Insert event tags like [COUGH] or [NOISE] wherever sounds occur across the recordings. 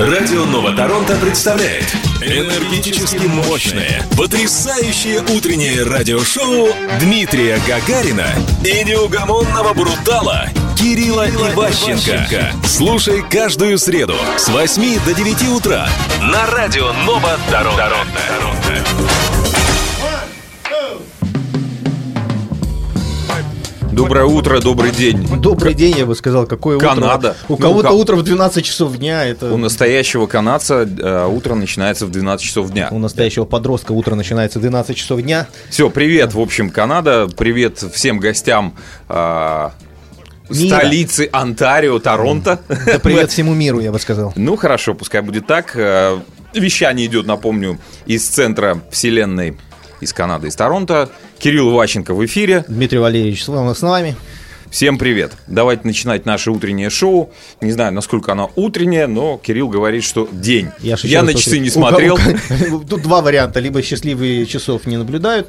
Радио Нова Торонто представляет энергетически мощное, потрясающее утреннее радиошоу Дмитрия Гагарина и неугомонного брутала Кирилла Иващенко. Слушай каждую среду с 8 до 9 утра на Радио Нова Торонто. Доброе утро, добрый день. Добрый день, я бы сказал. Какое Канада. утро? У Ну, кого-то ка- утро в 12 часов дня. Это У настоящего канадца э, утро начинается в 12 часов дня. у настоящего подростка утро начинается в 12 часов дня. Все, привет, в общем, Канада. Привет всем гостям э, Мира. столицы Онтарио, Торонто. Да [LAUGHS] привет всему миру, я бы сказал. Ну хорошо, пускай будет так. Э, Вещание идет, напомню, из центра вселенной из Канады, из Торонто. Кирилл Ващенко в эфире. Дмитрий Валерьевич с вами-. Всем привет. Давайте начинать наше утреннее шоу. Не знаю, насколько оно утреннее, но Кирилл говорит, что день. Я, ж еще на часы не смотрел. у кого- [LAUGHS] Тут два варианта. Либо счастливые часов не наблюдают,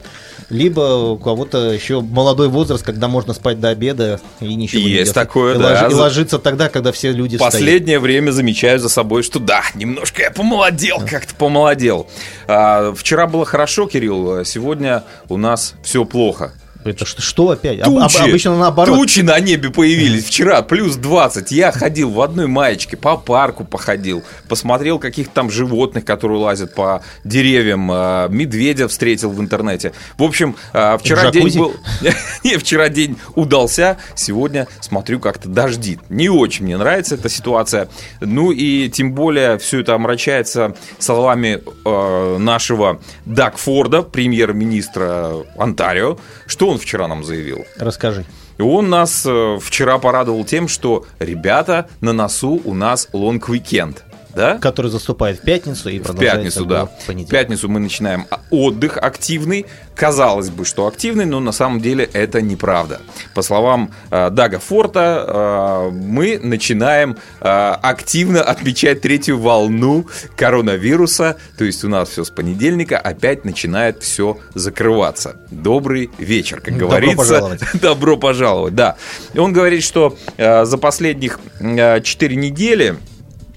либо у кого-то еще молодой возраст, когда можно спать до обеда и ничего не Есть такое, и да. и ложиться тогда, когда все люди. Последнее время замечаю за собой, что да, немножко я помолодел, как-то помолодел. А, вчера было хорошо, Кирилл, а сегодня у нас все плохо. Это что, что опять? Об- Тучи, обычно наоборот. тучи на небе появились вчера, плюс 20. Я ходил в одной маечке, по парку походил, посмотрел каких-то там животных, которые лазят по деревьям, а, медведя встретил в интернете. В общем, а, вчера день Джакузи? был... [LAUGHS] Не, вчера день удался, сегодня смотрю как-то дождит. Не очень мне нравится эта ситуация. Ну и тем более все это омрачается словами э, нашего Даг Форда, премьер-министра Онтарио. Что он вчера нам заявил? Расскажи. И он нас э, вчера порадовал тем, что, ребята, на носу у нас long weekend. Да? Который заступает в пятницу и В пятницу, да. В пятницу мы начинаем отдых активный. Казалось бы, что активный, но на самом деле это неправда. По словам э, Дага Форта, э, мы начинаем э, активно отмечать третью волну коронавируса. То есть у нас все с понедельника опять начинает все закрываться. Добрый вечер, как Добро говорится. пожаловать. [LAUGHS] Добро пожаловать, да. И он говорит, что за последних 4 недели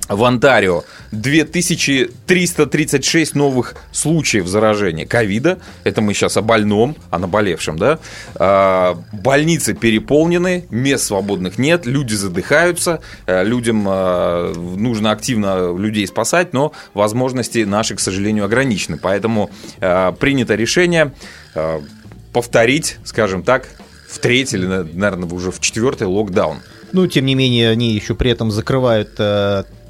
в Онтарио 2336 новых случаев заражения ковида. Это мы сейчас о больном, о наболевшем, да. А, Больницы переполнены, мест свободных нет, люди задыхаются, э, людям э, нужно активно людей спасать, но возможности наши, к сожалению, ограничены. Поэтому э, принято решение повторить, скажем так, в третий или, наверное, уже в четвертый локдаун. Ну, тем не менее, они еще при этом закрывают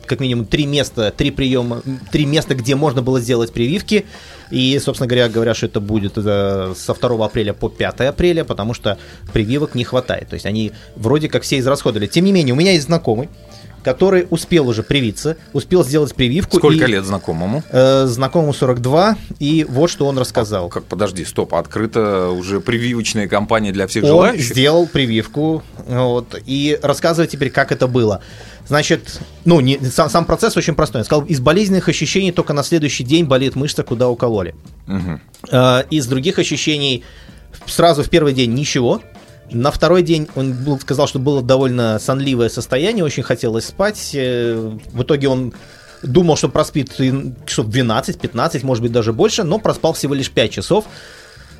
как минимум три места, три приема, три места, где можно было сделать прививки. И, собственно говоря, говорят, что это будет э, со 2 апреля по 5 апреля, потому что прививок не хватает. То есть они вроде как все израсходовали. Тем не менее, у меня есть знакомый, который успел уже привиться, успел сделать прививку. Сколько и, лет знакомому? э, знакомому 42, и вот что он рассказал. Как, подожди, стоп, открыта уже прививочная кампания для всех Он желающих? сделал прививку, вот, и рассказывает теперь, как это было. Значит, ну, не, сам, сам процесс очень простой. Он сказал, из болезненных ощущений только на следующий день болит мышца, куда укололи. Мгм. Э, из других ощущений сразу в первый день ничего. На второй день он был- сказал, что было довольно сонливое состояние, очень хотелось спать. Э, В итоге он думал, что проспит часов 12-15, может быть даже больше, но проспал всего лишь 5 часов.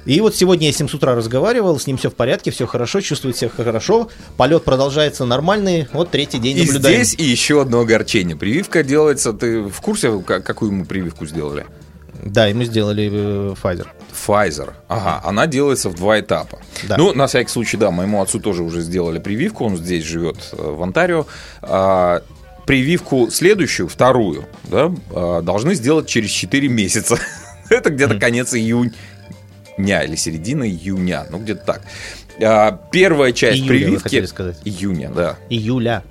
И вот сегодня я с ним с утра разговаривал, с ним все в порядке, все хорошо, чувствует себя хорошо, полет продолжается нормальный, вот третий день И наблюдаем. здесь и еще одно огорчение. Прививка делается, ты в курсе, ка- какую ему прививку сделали? Да, ему сделали э, Pfizer. Pfizer. Ага, она делается в два этапа. Да. Ну, на всякий случай, да, моему отцу тоже уже сделали прививку, он здесь живет э, в Онтарио. А, прививку следующую, вторую, да, а, должны сделать через 4 месяца. [LAUGHS] Это где-то конец июня или середина июня, ну где-то так. А, Первая часть Июля, вы прививки... хотели сказать. Июня, да. Июля.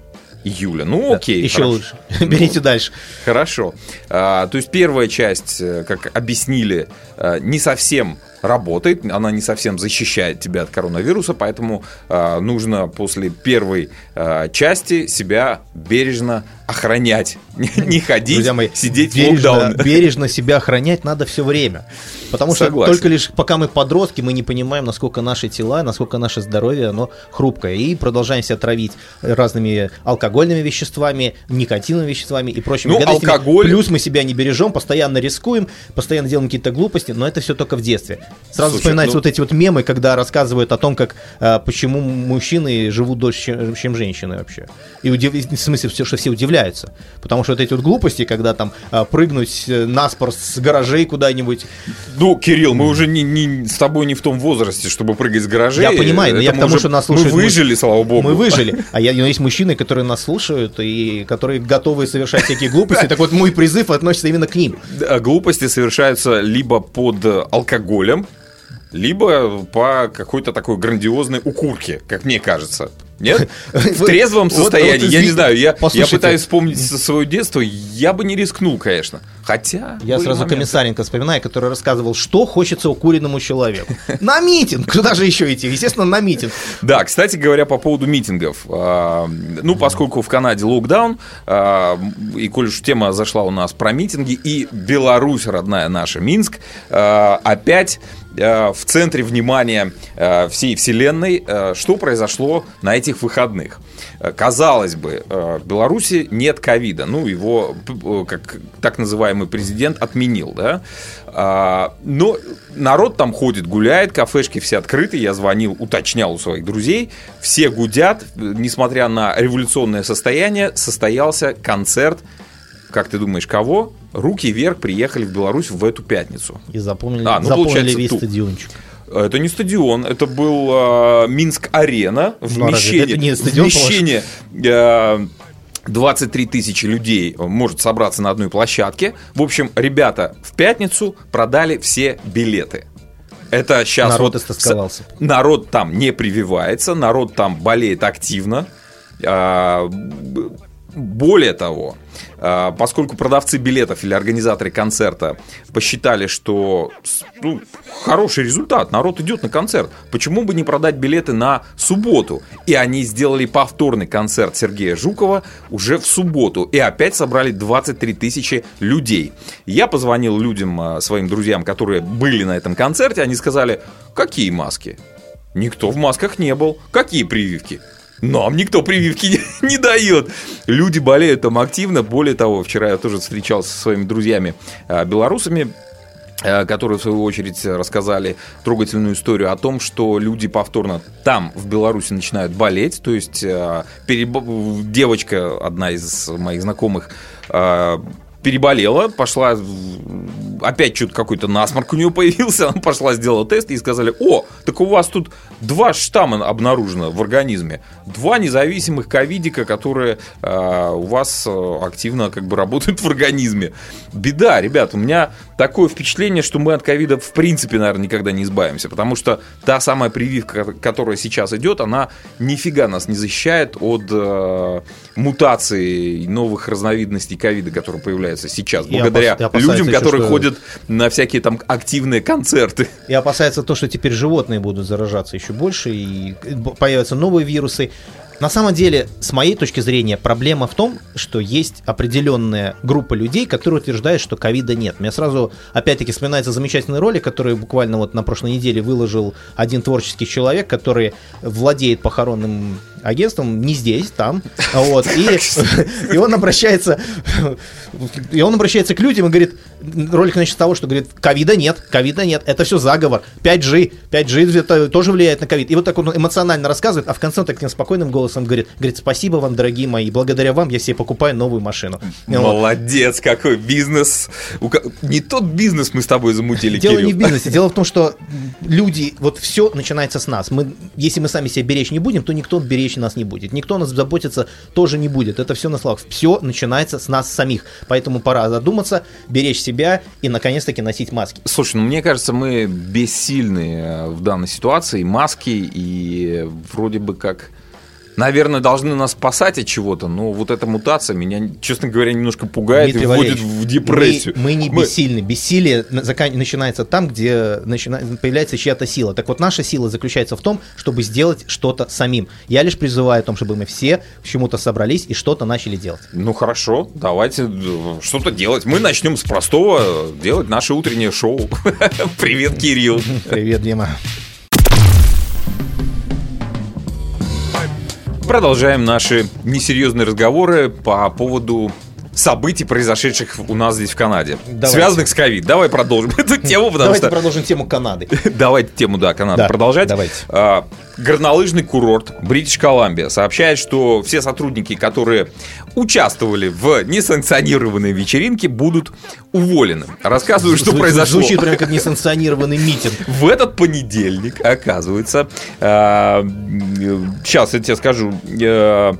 Июля. Ну, окей. Еще хорошо. лучше. [LAUGHS] Берите дальше. Хорошо. А, то есть первая часть, э, как объяснили, э, не совсем работает, она не совсем защищает тебя от коронавируса, поэтому э, нужно после первой э, части себя бережно охранять, не, не ходить, Друзья мои, сидеть бережно, бережно себя охранять надо все время. Потому что Согласен. только лишь пока мы подростки, мы не понимаем, насколько наши тела, насколько наше здоровье, оно хрупкое. И продолжаем себя травить разными алкогольными веществами, никотиновыми веществами и прочими Ну, гадостями. алкоголь- Плюс мы себя не бережем, постоянно рискуем, постоянно делаем какие-то глупости, но это все только в детстве. Сразу Слушай, вспоминаются ну- вот эти вот мемы, когда рассказывают о том, как а, почему мужчины живут дольше, чем, чем женщины вообще. И удив... в смысле, все, что все удивляются. Потому что вот эти вот глупости, когда там а, прыгнуть э, наспор с гаражей куда-нибудь. Ну, Кирилл, мы уже не, не- с тобой не в том возрасте, чтобы прыгать с гаражей. Я понимаю, но Это я к мы тому, уже- что нас слушают. Мы выжили, слава богу. Мы выжили. А я, но есть мужчины, которые нас слушают и которые готовы совершать всякие глупости. Так вот, мой призыв относится именно к ним. Да, Глупости совершаются либо под алкоголем, либо по какой-то такой грандиозной укурке, как мне кажется. Нет? [LAUGHS] В трезвом состоянии, я не знаю, я, пытаюсь вспомнить свое детство, я бы не рискнул, конечно. Хотя... Я сразу. Комиссаренко вспоминаю, который рассказывал, что хочется укуренному человеку. [LAUGHS] На митинг! Куда же еще идти? Естественно, на митинг. Да, кстати говоря, по поводу митингов. а, Ну, поскольку в Канаде локдаун, а, и коль уж тема зашла у нас про митинги, и Беларусь, родная наша, Минск, а, опять в центре внимания а, всей вселенной, а, что произошло на этих выходных. Казалось бы, в Беларуси нет ковида, ну, его, э, как так называемый президент, отменил, да, А, но народ там ходит, гуляет, кафешки все открыты, я звонил, уточнял у своих друзей, все гудят, несмотря на революционное состояние, состоялся концерт, как ты думаешь, кого? Руки вверх приехали в Беларусь в эту пятницу. И запомнили, А, ну, запомнили весь тут. стадиончик. Это не стадион, это был э, Минск-арена, Ну, а разве это вмещение, не стадион, вмещение э, 23 тысячи людей может собраться на одной площадке. В общем, ребята в пятницу продали все билеты. Это сейчас Народ вот истосковался. народ там не прививается, народ там болеет активно. Более того, а, поскольку продавцы билетов или организаторы концерта посчитали, что ну, хороший результат, народ идет на концерт, почему бы не продать билеты на субботу? И они сделали повторный концерт Сергея Жукова уже в субботу. И опять собрали 23 тысячи людей. Я позвонил людям, а, своим друзьям, которые были на этом концерте, они сказали, какие маски? Никто в масках не был. Какие прививки? Нам никто прививки не, [LAUGHS] не дает. Люди болеют там активно. Более того, вчера я тоже встречался со своими друзьями э, белорусами, э, которые, в свою очередь, рассказали трогательную историю о том, что люди повторно там, в Беларуси, начинают болеть. То есть э, перебо- девочка, одна из моих знакомых, переболела, пошла, опять что-то какой-то насморк у нее появился, [LAUGHS] она пошла, сделала тест и сказали, о, так у вас тут два штамма обнаружено в организме, два независимых ковидика, которые э, у вас э, активно как бы работают в организме. Беда, ребят, у меня такое впечатление, что мы от ковида в принципе, наверное, никогда не избавимся, потому что та самая прививка, которая сейчас идет, она нифига нас не защищает от э, мутаций новых разновидностей ковида, которые появляются сейчас, благодаря опас- людям, еще, которые что- ходят на всякие там активные концерты. [LAUGHS] И опасается то, что теперь животные будут заражаться еще больше, и появятся новые вирусы. На самом деле, с моей точки зрения, проблема в том, что есть определенная группа людей, которые утверждают, что ковида нет. Мне сразу, опять-таки, вспоминается замечательный ролик, который буквально вот на прошлой неделе выложил один творческий человек, который владеет похоронным агентством не здесь, там. Вот, и, [LAUGHS] и он обращается и он обращается к людям и говорит, ролик начнется с того, что говорит, ковида нет, ковида нет, это все заговор, 5G, 5G это тоже влияет на ковид. И вот так он эмоционально рассказывает, а в конце он таким спокойным голосом говорит, говорит, спасибо вам, дорогие мои, благодаря вам я себе покупаю новую машину. Вот. Молодец, какой бизнес. Не тот бизнес мы с тобой замутили, Дело Кирилл. не в бизнесе, дело в том, что люди, вот все начинается с нас. Мы, если мы сами себя беречь не будем, то никто беречь нас не будет. Никто нас заботиться тоже не будет. Это все на словах. Все начинается с нас самих. Поэтому пора задуматься, беречь себя и наконец-таки носить маски. Слушай, ну мне кажется, мы бессильны э, в данной ситуации. Маски и вроде бы как наверное, должны нас спасать от чего-то, но вот эта мутация меня, честно говоря, немножко пугает Дмитрий и вводит в депрессию. Мы, мы не бессильны. Бессилие начинается там, где начина- появляется чья-то сила. Так вот, наша сила заключается в том, чтобы сделать что-то самим. Я лишь призываю о том, чтобы мы все к чему-то собрались и что-то начали делать. Ну хорошо, давайте э, что-то делать. Мы начнем с простого, э, делать наше утреннее шоу. [LAUGHS] Привет, Кирилл. Привет, Дима. Продолжаем наши несерьезные разговоры по поводу событий, произошедших у нас здесь в Канаде, Давайте. связанных с ковид. Давай продолжим [LAUGHS] эту тему, потому Давайте что... продолжим тему Канады. [LAUGHS] Давайте тему, да, Канады Да, продолжать. давайте. А, горнолыжный курорт Бритиш Колумбия сообщает, что все сотрудники, которые участвовали в несанкционированной вечеринке, будут уволены. Рассказываю, что Зву- произошло. Звучит прям как несанкционированный митинг. [LAUGHS] В этот понедельник, оказывается, сейчас я тебе скажу, э,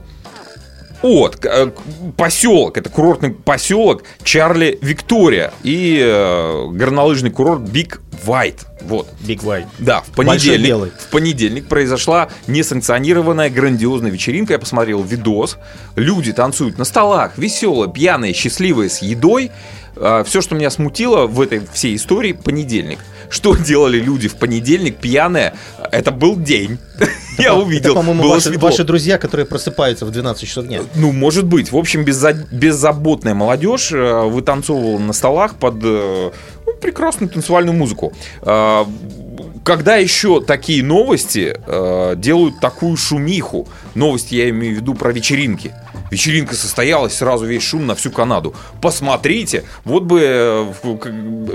от э, поселок, это курортный поселок Чарли Виктория и э, горнолыжный курорт Биг Вайт. Вот. Big White. Да, в понедельник, в понедельник произошла несанкционированная грандиозная вечеринка. Я посмотрел видос. Люди танцуют на столах, веселые, пьяные, счастливые, с едой. Все, что меня смутило в этой всей истории, понедельник. Что делали люди в понедельник пьяные? Это был день. Я Это, увидел. по-моему, ваши, друзья, которые просыпаются в 12 часов дня. Ну, может быть. В общем, безза- беззаботная молодежь э, вытанцовывала на столах под э, ну, прекрасную танцевальную музыку. Э, Когда еще такие новости делают такую шумиху? Новости я имею в виду про вечеринки. Вечеринка состоялась, сразу весь шум на всю Канаду. Посмотрите, вот бы э,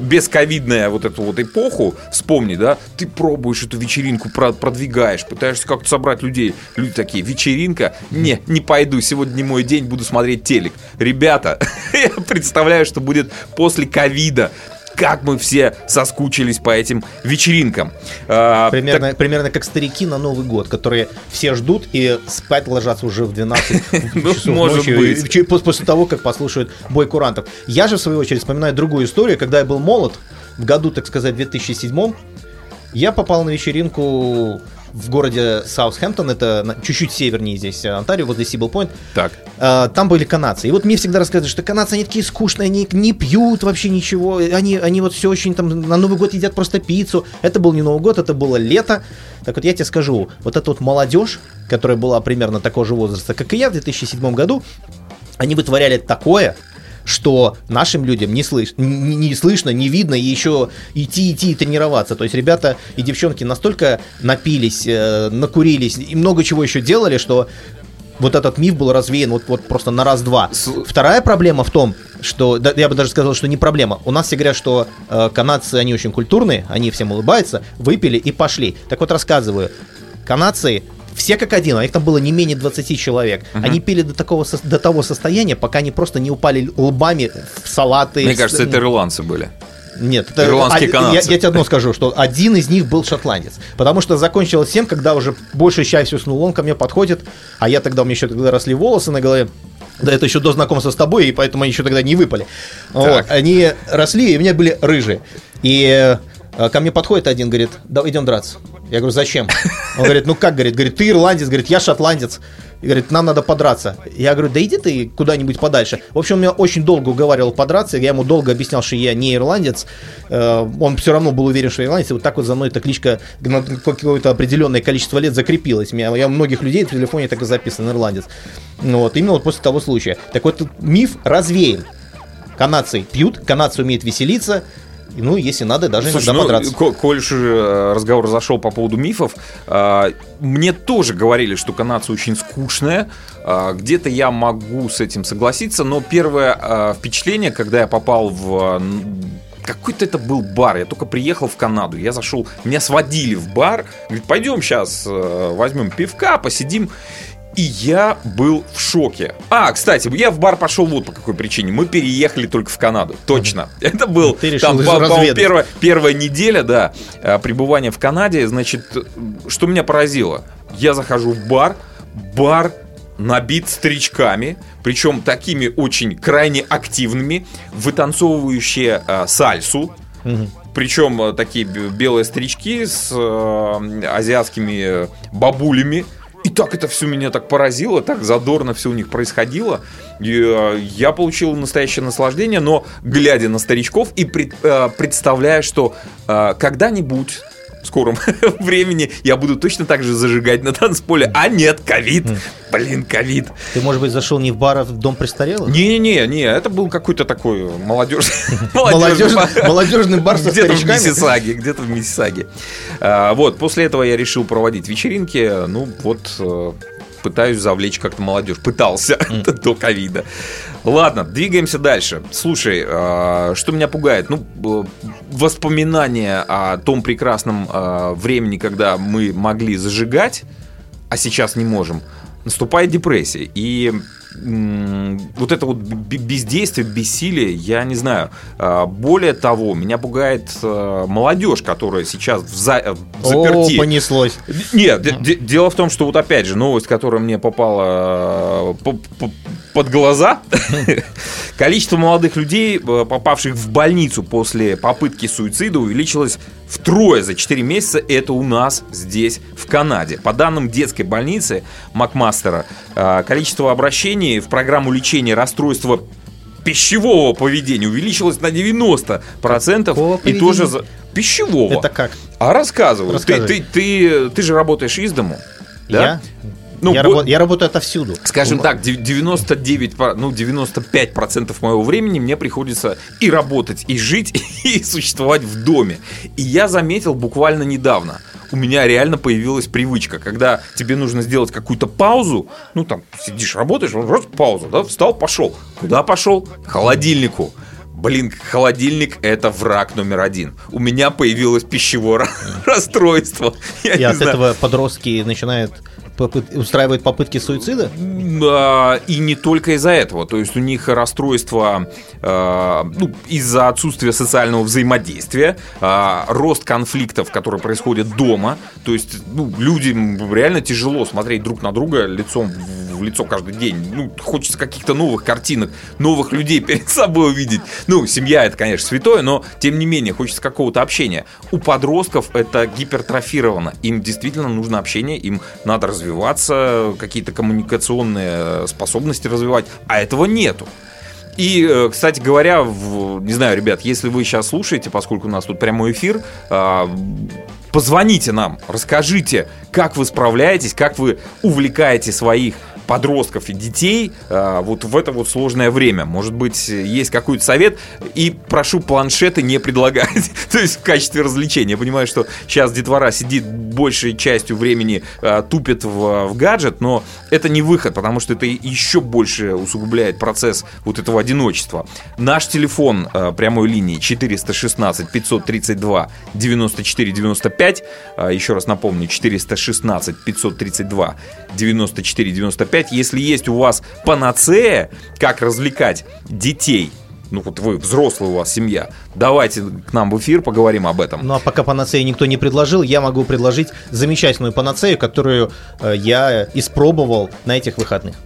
бесковидная вот эту вот эпоху вспомни, да, ты пробуешь эту вечеринку, про- продвигаешь, пытаешься как-то собрать людей. Люди такие, вечеринка? Не, не пойду, сегодня не мой день, буду смотреть телек. Ребята, [LAUGHS] я представляю, что будет после ковида. Как мы все соскучились по этим вечеринкам. А, Примерно, примерно как старики на Новый год, которые все ждут и спать ложатся уже в 12 [LAUGHS] Ну, часов может ночи, после того, как послушают бой курантов. Я же, в свою очередь, вспоминаю другую историю. Когда я был молод, в году, так сказать, 2007 я попал на вечеринку в городе Саутхэмптон, это чуть-чуть севернее здесь э, Онтарио, возле Сибл Пойнт. Так, А, там были канадцы. И вот мне всегда рассказывают, что канадцы, они такие скучные, они не пьют вообще ничего. Они, они вот все очень там на Новый год едят просто пиццу. Это был не Новый год, это было лето. Так вот я тебе скажу, вот эта вот молодежь, которая была примерно такого же возраста, как и я в 2007 году, они вытворяли такое, что нашим людям не, слыш... не, не слышно, не видно, и еще идти, идти и тренироваться. То есть ребята и девчонки настолько напились, э, накурились и много чего еще делали, что вот этот миф был развеян вот, вот просто на раз-два. Вторая проблема в том, что, да, я бы даже сказал, что не проблема. У нас все говорят, что э, канадцы, они очень культурные, они всем улыбаются, выпили и пошли. Так вот рассказываю, канадцы все как один, а их там было не менее 20 человек. Они пили до, такого, до того состояния, пока они просто не упали лбами в салаты. мне кажется, это ирландцы были. нет, это, Ирландские а, канадцы. Я, я тебе одно скажу, что один из них был шотландец. Потому что закончилось всем, когда уже большая часть уснул, он ко мне подходит, а я тогда, у меня еще тогда росли волосы на голове. Да, это еще до знакомства с тобой, и поэтому они еще тогда не выпали. Вот, они росли, и у меня были рыжие. И э, ко мне подходит один, говорит, давай идем драться. Я говорю, зачем? Он говорит, ну как, говорит, говорит, ты ирландец, говорит, я шотландец. И говорит, нам надо подраться. Я говорю, да иди ты куда-нибудь подальше. В общем, он меня очень долго уговаривал подраться. Я ему долго объяснял, что я не ирландец. Э, Он все равно был уверен, что я ирландец. И вот так вот за мной эта кличка на какое-то определенное количество лет закрепилась. Меня- Я у многих людей в телефоне так и записан ирландец. Вот, именно вот после того случая. Так вот, миф развеян. Канадцы пьют, канадцы умеют веселиться. Ну, если надо, даже Слушай, иногда ну, подраться. ко- коль уж э, разговор зашел по поводу мифов, э, мне тоже говорили, что канадцы очень скучные. Э, Где-то я могу с этим согласиться, но первое впечатление, когда я попал в какой-то это был бар, я только приехал в Канаду, я зашел, меня сводили в бар, говорит, пойдем сейчас возьмем пивка, посидим. И я был в шоке. А, кстати, я в бар пошел вот по какой причине. Мы переехали только в Канаду. Точно. [LAUGHS] Это был Ты там, по- по-моему, первое- первая неделя, да, э, пребывания в Канаде. Значит, что меня поразило? Я захожу в бар, бар набит старичками, причем такими очень крайне активными, вытанцовывающие э, сальсу. Причем э, такие белые старички с э, азиатскими э, бабулями. Так это все меня так поразило, так задорно все у них происходило. И, э, я получил настоящее наслаждение, но глядя на старичков и пред- э, представляя, что э, когда-нибудь скором [LAUGHS] времени я буду точно так же зажигать на танцполе. А нет, ковид. Блин, ковид. Ты, может быть, зашел не в бар, а в дом престарелых? Не-не-не, не, это был какой-то такой [LAUGHS] молодежный... Молодежный, молодежный бар со Где-то в? Миссисаге, где-то в Миссисаге. А, Вот, после этого я решил проводить вечеринки. Ну, вот, э, пытаюсь завлечь как-то молодежь. Пытался [LAUGHS] до ковида. Ладно, двигаемся дальше. Слушай, а, что меня пугает? Ну, воспоминания о том прекрасном а, времени, когда мы могли зажигать, а сейчас не можем, наступает депрессия. И вот это вот бездействие, бессилие, я не знаю. А, Более того, меня пугает молодежь, которая сейчас в, за- в О, заперти. понеслось. Нет, де- де- дело в том, что вот опять же новость, которая мне попала по- по- под глаза. [LAUGHS] Количество молодых людей, э, попавших в больницу после попытки суицида, увеличилось втрое за 4 месяца. Это у нас здесь, в Канаде. По данным детской больницы Макмастера, э, количество обращений в программу лечения расстройства пищевого поведения увеличилось на 90%. Какого и поведения? тоже за... пищевого. Это как? А рассказывай. Рассказывай. Ты, ты, ты, ты же работаешь из дому. Да? Я? Ну, я, бо- рабо- я работаю отовсюду. Скажем так, дев- 99, по- ну, 95 процентов моего времени мне приходится и работать, и жить, [LAUGHS] и существовать в доме. И я заметил буквально недавно, у меня реально появилась привычка, когда тебе нужно сделать какую-то паузу, ну, там, сидишь, работаешь, вот раз, пауза, да, встал, пошел. Куда пошел? К холодильнику. Блин, холодильник это враг номер один. У меня появилось пищевое ра- [LAUGHS] расстройство. [LAUGHS] Я И от знаю. этого подростки начинают попыт- устраивать попытки суицида? А, И не только из-за этого. То есть у них расстройство э, ну, из-за отсутствия социального взаимодействия, а, рост конфликтов, которые происходят дома. То есть ну, людям реально тяжело смотреть друг на друга лицом в лицо каждый день. Ну, хочется каких-то новых картинок, новых людей [LAUGHS] перед собой увидеть. Ну, семья это, конечно, святое, но тем не менее хочется какого-то общения. У подростков это гипертрофировано. Им действительно нужно общение, им надо развиваться, какие-то коммуникационные способности развивать, а этого нету. И, э, кстати говоря, в- не знаю, ребят, если вы сейчас слушаете, поскольку у нас тут прямой эфир, а, позвоните нам, расскажите, как вы справляетесь, как вы увлекаете своих подростков и детей а, вот в это вот сложное время. Может быть, есть какой-то совет. И прошу планшеты не предлагать. [LAUGHS] То есть в качестве развлечения. Я понимаю, что сейчас детвора сидит большей частью времени а, тупит в, в гаджет, но это не выход, потому что это еще больше усугубляет процесс вот этого одиночества. Наш телефон а, прямой линии 416 532 94 95. А, Еще раз напомню, 416 532 94 95. Если есть у вас панацея, как развлекать детей, ну вот вы взрослый у вас семья, давайте к нам в эфир поговорим об этом. Ну а пока панацею никто не предложил, я могу предложить замечательную панацею, которую э, я испробовал на этих выходных.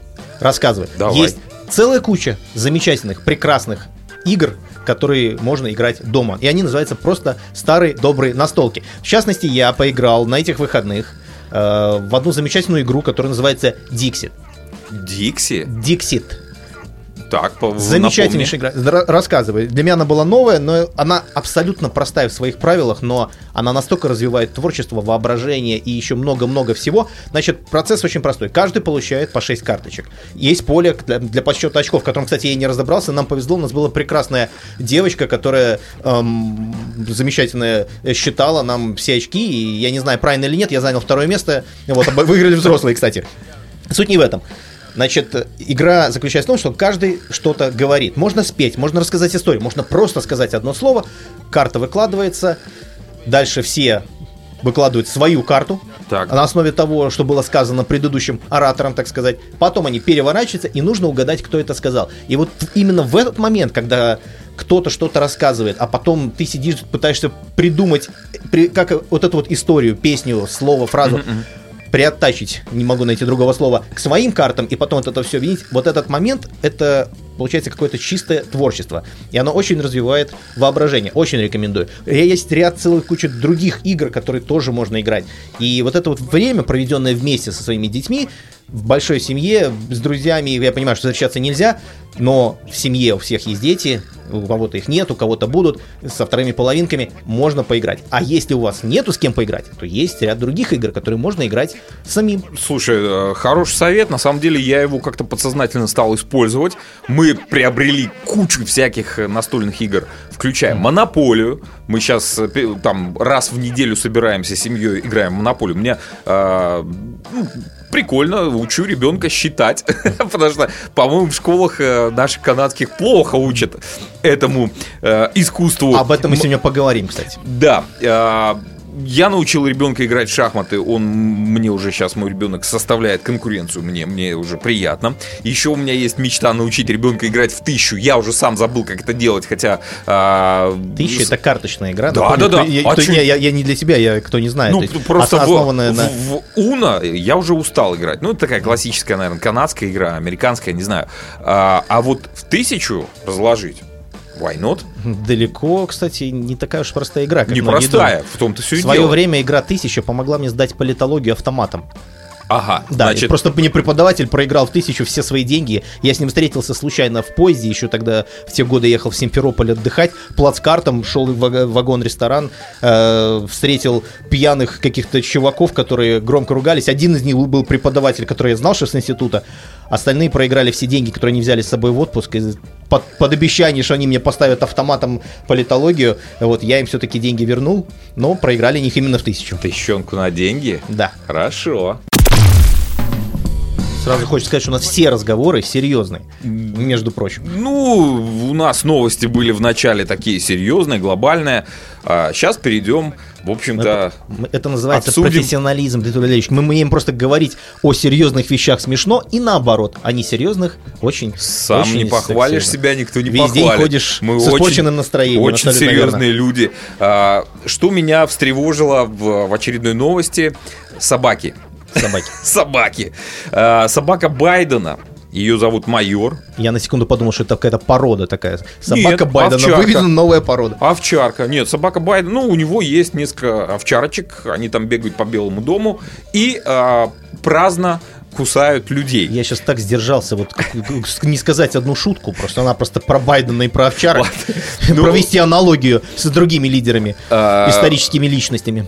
Рассказывай. Давай. Есть целая куча замечательных, прекрасных игр, которые можно играть дома. И они называются просто старые добрые настолки. В частности, я поиграл на этих выходных в одну замечательную игру, которая называется Dixit. Дикси? Dixit. Так, Замечательнейшая игра. Р- рассказывай. Для меня она была новая, но она абсолютно простая в своих правилах, но она настолько развивает творчество, воображение и еще много-много всего. Значит, процесс очень простой. Каждый получает по 6 карточек. Есть поле для, для подсчета очков, в котором, кстати, я не разобрался. Нам повезло, у нас была прекрасная девочка, которая эм, замечательно считала нам все очки. И я не знаю, правильно или нет, я занял второе место. Вот, выиграли взрослые, кстати. Суть не в этом. Значит, игра заключается в том, что каждый что-то говорит. Можно спеть, можно рассказать историю, можно просто сказать одно слово, карта выкладывается, дальше все выкладывают свою карту Так. на основе того, что было сказано предыдущим оратором, так сказать. Потом они переворачиваются, и нужно угадать, кто это сказал. И вот именно в этот момент, когда кто-то что-то рассказывает, а потом ты сидишь, пытаешься придумать, при- как вот эту вот историю, песню, слово, фразу, приоттачить, не могу найти другого слова, к своим картам и потом вот это все объединить, вот этот момент, это получается какое-то чистое творчество. И оно очень развивает воображение. Очень рекомендую. Есть ряд целых куча других игр, которые тоже можно играть. И вот это вот время, проведенное вместе со своими детьми, в большой семье, с друзьями, я понимаю, что встречаться нельзя, но в семье у всех есть дети, у кого-то их нет, у кого-то будут, со вторыми половинками можно поиграть. А если у вас нету с кем поиграть, то есть ряд других игр, которые можно играть самим. Слушай, э, хороший совет. На самом деле я его как-то подсознательно стал использовать. Мы приобрели кучу всяких э, настольных игр, включая Монополию. Мы сейчас э, там раз в неделю собираемся с семьей, играем в Монополию. У меня э, ну, прикольно, учу ребенка считать, [LAUGHS] потому что, по-моему, в школах э, наших канадских плохо учат этому э, искусству. Об этом мы сегодня поговорим, кстати. Да. Я научил ребенка играть в шахматы. Он мне уже сейчас мой ребенок составляет конкуренцию. Мне мне уже приятно. Еще у меня есть мечта научить ребенка играть в тысячу. Я уже сам забыл, как это делать, хотя. А... Тысяча это карточная игра. Да, да, да. Я, а кто, я, я, я не для себя, я кто не знает. Ну просто основанная в, на... в, в Уна я уже устал играть. Ну это такая классическая, наверное, канадская игра, американская, не знаю. А, а вот в тысячу разложить Why not? Далеко, кстати, не такая уж простая игра. Как Непростая, в том-то все и В свое время игра 1000 помогла мне сдать политологию автоматом. Ага, да, значит... просто мне преподаватель проиграл в тысячу все свои деньги. Я с ним встретился случайно в поезде, еще тогда в те годы ехал в Симферополь отдыхать, плацкартом, шел в вагон-ресторан, э, встретил пьяных каких-то чуваков, которые громко ругались. Один из них был преподаватель, который я знал, что с института. Остальные проиграли все деньги, которые они взяли с собой в отпуск. И под, под обещание, что они мне поставят автоматом политологию, вот я им все-таки деньги вернул, но проиграли них именно в тысячу. Тысячонку на деньги? Да. Хорошо. Сразу хочется сказать, что у нас все разговоры серьезные, между прочим. Ну, у нас новости были в начале такие серьезные, глобальные. А сейчас перейдем, в общем-то, Это, это называется обсудим. профессионализм, Дмитрий Валерьевич. Мы умеем просто говорить о серьезных вещах смешно и наоборот. А не серьезных очень Сам очень не похвалишь себя, никто не Весь похвалит. день ходишь Мы с испорченным настроением. Очень серьезные люди. А, что меня встревожило в, в очередной новости? Собаки. Собаки. [LAUGHS] Собаки. А, собака Байдена. Ее зовут Майор. Я на секунду подумал, что это какая-то порода такая. Собака Нет, Байдена. Овчарка. Выведена новая порода. Овчарка. Нет, собака Байдена. Ну, у него есть несколько овчарочек. Они там бегают по Белому дому. И а, праздно кусают людей. Я сейчас так сдержался, вот не сказать одну шутку, просто она просто про Байдена и про овчарок. [LAUGHS] Ну, Провести аналогию с другими лидерами, а, историческими личностями.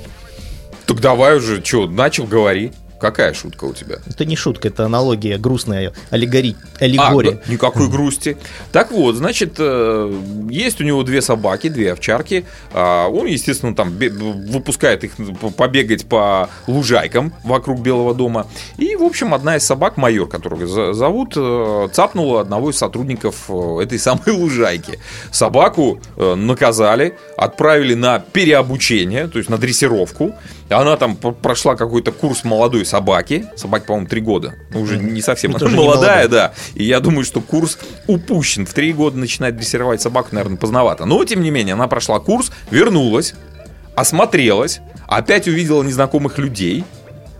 Так давай уже, что, начал, говори. Какая шутка у тебя? Это не шутка, это аналогия, грустная аллегори, аллегория. А, никакой грусти. Так вот, значит, э, есть у него две собаки, две овчарки. А, он, естественно, там выпускает их побегать по лужайкам вокруг Белого дома. И, в общем, одна из собак, майор, которую зовут, э, цапнула одного из сотрудников э, этой самой лужайки. Собаку наказали, отправили на переобучение, то есть на дрессировку. Она там прошла какой-то курс молодой собаки. Собаке, по-моему, три года. Ну, уже не совсем. Она молодая, да. И я думаю, что курс упущен. В три года начинать дрессировать собаку, наверное, поздновато. Но, тем не менее, она прошла курс, вернулась, осмотрелась, опять увидела незнакомых людей,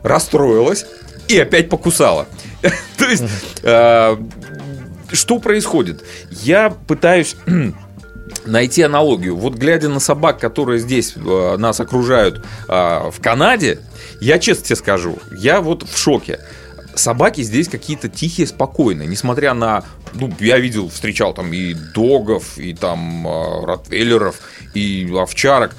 расстроилась и опять покусала. [LAUGHS] То есть, э, что происходит? Я пытаюсь [CLEARS THROAT] найти аналогию. Вот глядя на собак, которые здесь э, нас окружают э, в Канаде, я честно тебе скажу, я вот в шоке. Собаки здесь какие-то тихие, спокойные, несмотря на, ну, я видел, встречал там и догов, и там э, ротвейлеров, и овчарок.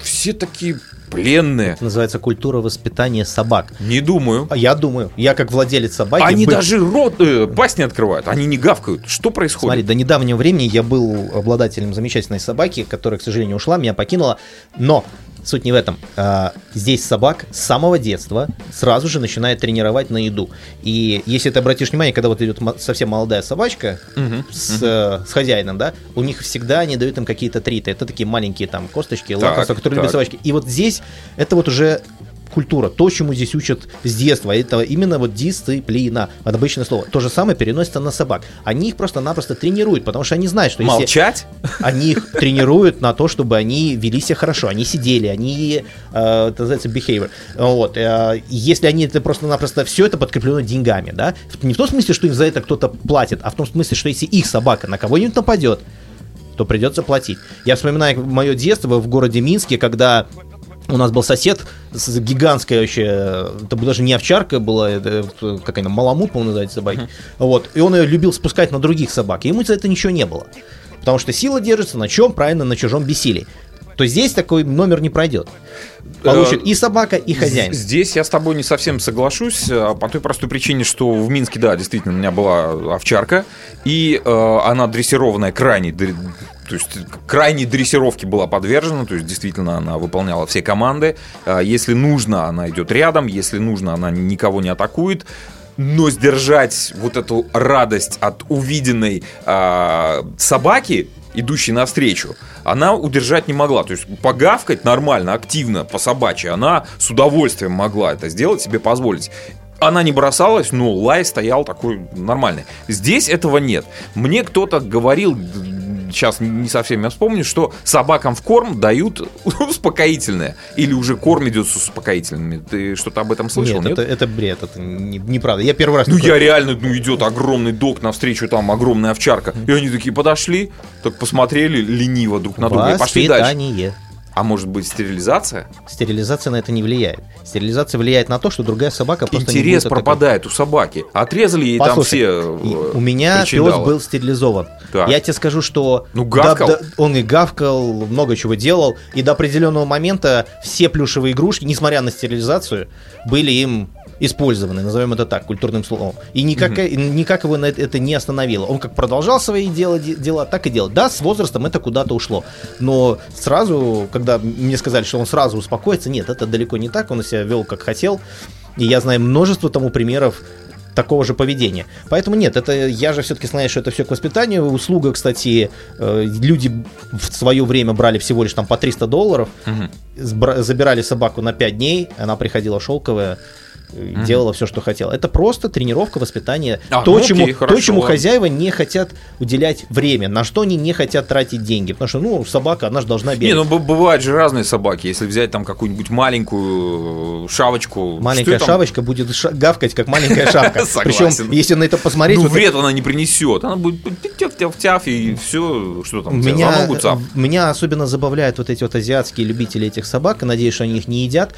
Все такие пленные. Это называется культура воспитания собак. Не думаю. А я думаю. Я как владелец собаки... Они быть... даже рот, э, пасть не открывают, они не гавкают. Что происходит? Смотри, до недавнего времени я был обладателем замечательной собаки, которая, к сожалению, ушла, меня покинула. Но Суть не в этом. А, здесь собак с самого детства сразу же начинает тренировать на еду. И если ты обратишь внимание, когда вот идет совсем молодая собачка угу, с, угу. с хозяином, да, у них всегда они дают им какие-то триты. Это такие маленькие там косточки, так, лакомства, которые так. любят собачки. И вот здесь это вот уже культура, то, чему здесь учат с детства. Это именно вот дисциплина. Вот обычное слово. То же самое переносится на собак. Они их просто-напросто тренируют, потому что они знают, что если Молчать? они их тренируют на то, чтобы они вели себя хорошо, они сидели, они, э, это называется behavior. Вот. э, если они это просто-напросто все это подкреплено деньгами, да, не в том смысле, что им за это кто-то платит, а в том смысле, что если их собака на кого-нибудь нападет, то придется платить. Я вспоминаю мое детство в городе Минске, когда у нас был сосед с гигантской вообще, это даже не овчарка была, это, как она, маламут, по-моему, называется собаки. Вот. И он ее любил спускать на других собак. И ему за это ничего не было. Потому что сила держится на чем? Правильно, на чужом бессилии. То здесь такой номер не пройдет. Получит Э, и собака, и хозяин. Здесь я с тобой не совсем соглашусь, а, по той простой причине, что в Минске, да, действительно, у меня была овчарка, и э, она дрессированная крайне, то есть крайней дрессировке была подвержена, то есть действительно она выполняла все команды. А, Если нужно, она идет рядом, если нужно, она никого не атакует. Но сдержать вот эту радость от увиденной а, собаки, идущей навстречу, она удержать не могла. То есть погавкать нормально, активно, по собачьи, она с удовольствием могла это сделать, себе позволить. Она не бросалась, но лай стоял такой нормальный. Здесь этого нет. Мне кто-то говорил, сейчас не совсем я вспомню, что собакам в корм дают [LAUGHS] успокоительное. Или уже корм идет с успокоительными. Ты что-то об этом слышал? нет, Нет, Это, это бред, это не- неправда. Я первый раз... Ну такое- я реально, ну идет огромный дог навстречу, там огромная овчарка. И они такие подошли, так посмотрели лениво друг на друга и пошли дальше. А может быть стерилизация? Стерилизация на это не влияет. Стерилизация влияет на то, что другая собака просто не Интерес атаковать. пропадает у собаки. Отрезали ей там Послушай, все и э, у меня пес был стерилизован. Так. Я тебе скажу, что Ну, гавкал? да- да, он и гавкал, много чего делал, и до определенного момента все плюшевые игрушки, несмотря на стерилизацию, были им использованы, назовем это так, культурным словом. И никак, и никак его это, не остановило. Он как продолжал свои дела, де- дела, так и делал. Да, с возрастом это куда-то ушло. Но сразу, когда мне сказали, что он сразу успокоится, нет, это далеко не так. Он себя вел как хотел. И я знаю множество тому примеров такого же поведения. Поэтому нет, это я же все-таки знаю, что это все к воспитанию. Услуга, кстати, э, люди в свое время брали всего лишь там по 300 долларов, сбра- забирали собаку на 5 дней, она приходила шелковая, э, делала все, что хотела. Это просто тренировка, воспитание. А, то, ну окей, чему, то, хорошо, чему хозяева не хотят уделять время, на что они не хотят тратить деньги. Потому что, ну, собака, она же должна бегать. Не, ну бывают же разные собаки. Если взять там какую-нибудь маленькую э, шавочку. Маленькая что там? шавочка будет ша- гавкать, как маленькая [LAUGHS] шапка. Причем, если на это посмотреть, Ну, вред она не принесет. Она будет тяф-тяф-тяф и все, что там, Меня, меня особенно забавляют вот эти вот азиатские любители этих собак, надеюсь, что они их не едят,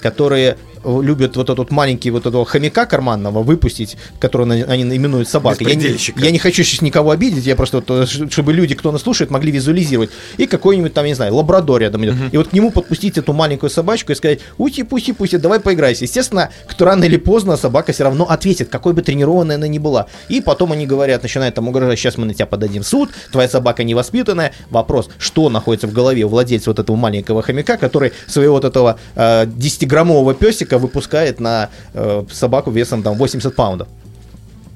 которые любят вот этот маленький вот этого хомяка карманного выпустить, которого они именуют собакой. Я не, я не хочу сейчас никого обидеть, я просто, вот, э, чтобы люди, кто нас слушает, могли визуализировать. И какой-нибудь там, я не знаю, лабрадор рядом идет. И вот к нему подпустить эту маленькую собачку и сказать, ути, пусти, пусти, давай поиграйся. Естественно, кто рано или поздно собака все равно ответит, какой бы тренированной она ни была. И потом они говорят, начинают там угрожать, сейчас мы на тебя подадим суд, твоя собака невоспитанная. Вопрос, что находится в голове у владельца вот этого маленького хомяка, который своего вот этого э, 10-граммового песика выпускает на э, собаку весом там 80 паундов.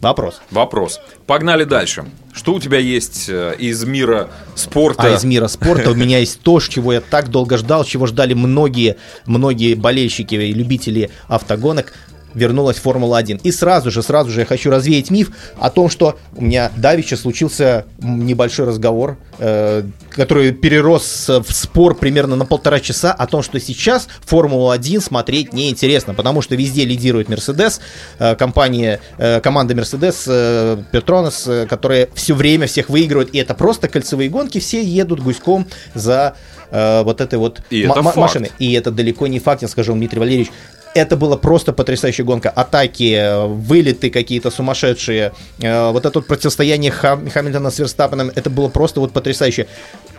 Вопрос. Вопрос. Погнали дальше. Что у тебя есть э, из мира спорта? А из мира спорта у меня есть то, чего я так долго ждал, чего ждали многие, многие болельщики и любители автогонок. Вернулась Формула-1. И сразу же, сразу же я хочу развеять миф о том, что у меня давеча случился м, небольшой разговор, э, который перерос в спор примерно на полтора часа о том, что сейчас Формулу-1 смотреть неинтересно, потому что везде лидирует Мерседес, э, компания, э, команда Мерседес, э, Петронес, э, которая все время всех выигрывает, и это просто кольцевые гонки, все едут гуськом за э, вот этой вот И ма- это ма- факт. машиной. И это далеко не факт, я скажу Дмитрий Валерьевич. Это была просто потрясающая гонка. Атаки, э, вылеты какие-то сумасшедшие. э, Вот это вот противостояние Хам- Хамильтона с Верстаппеном, это было просто вот потрясающе.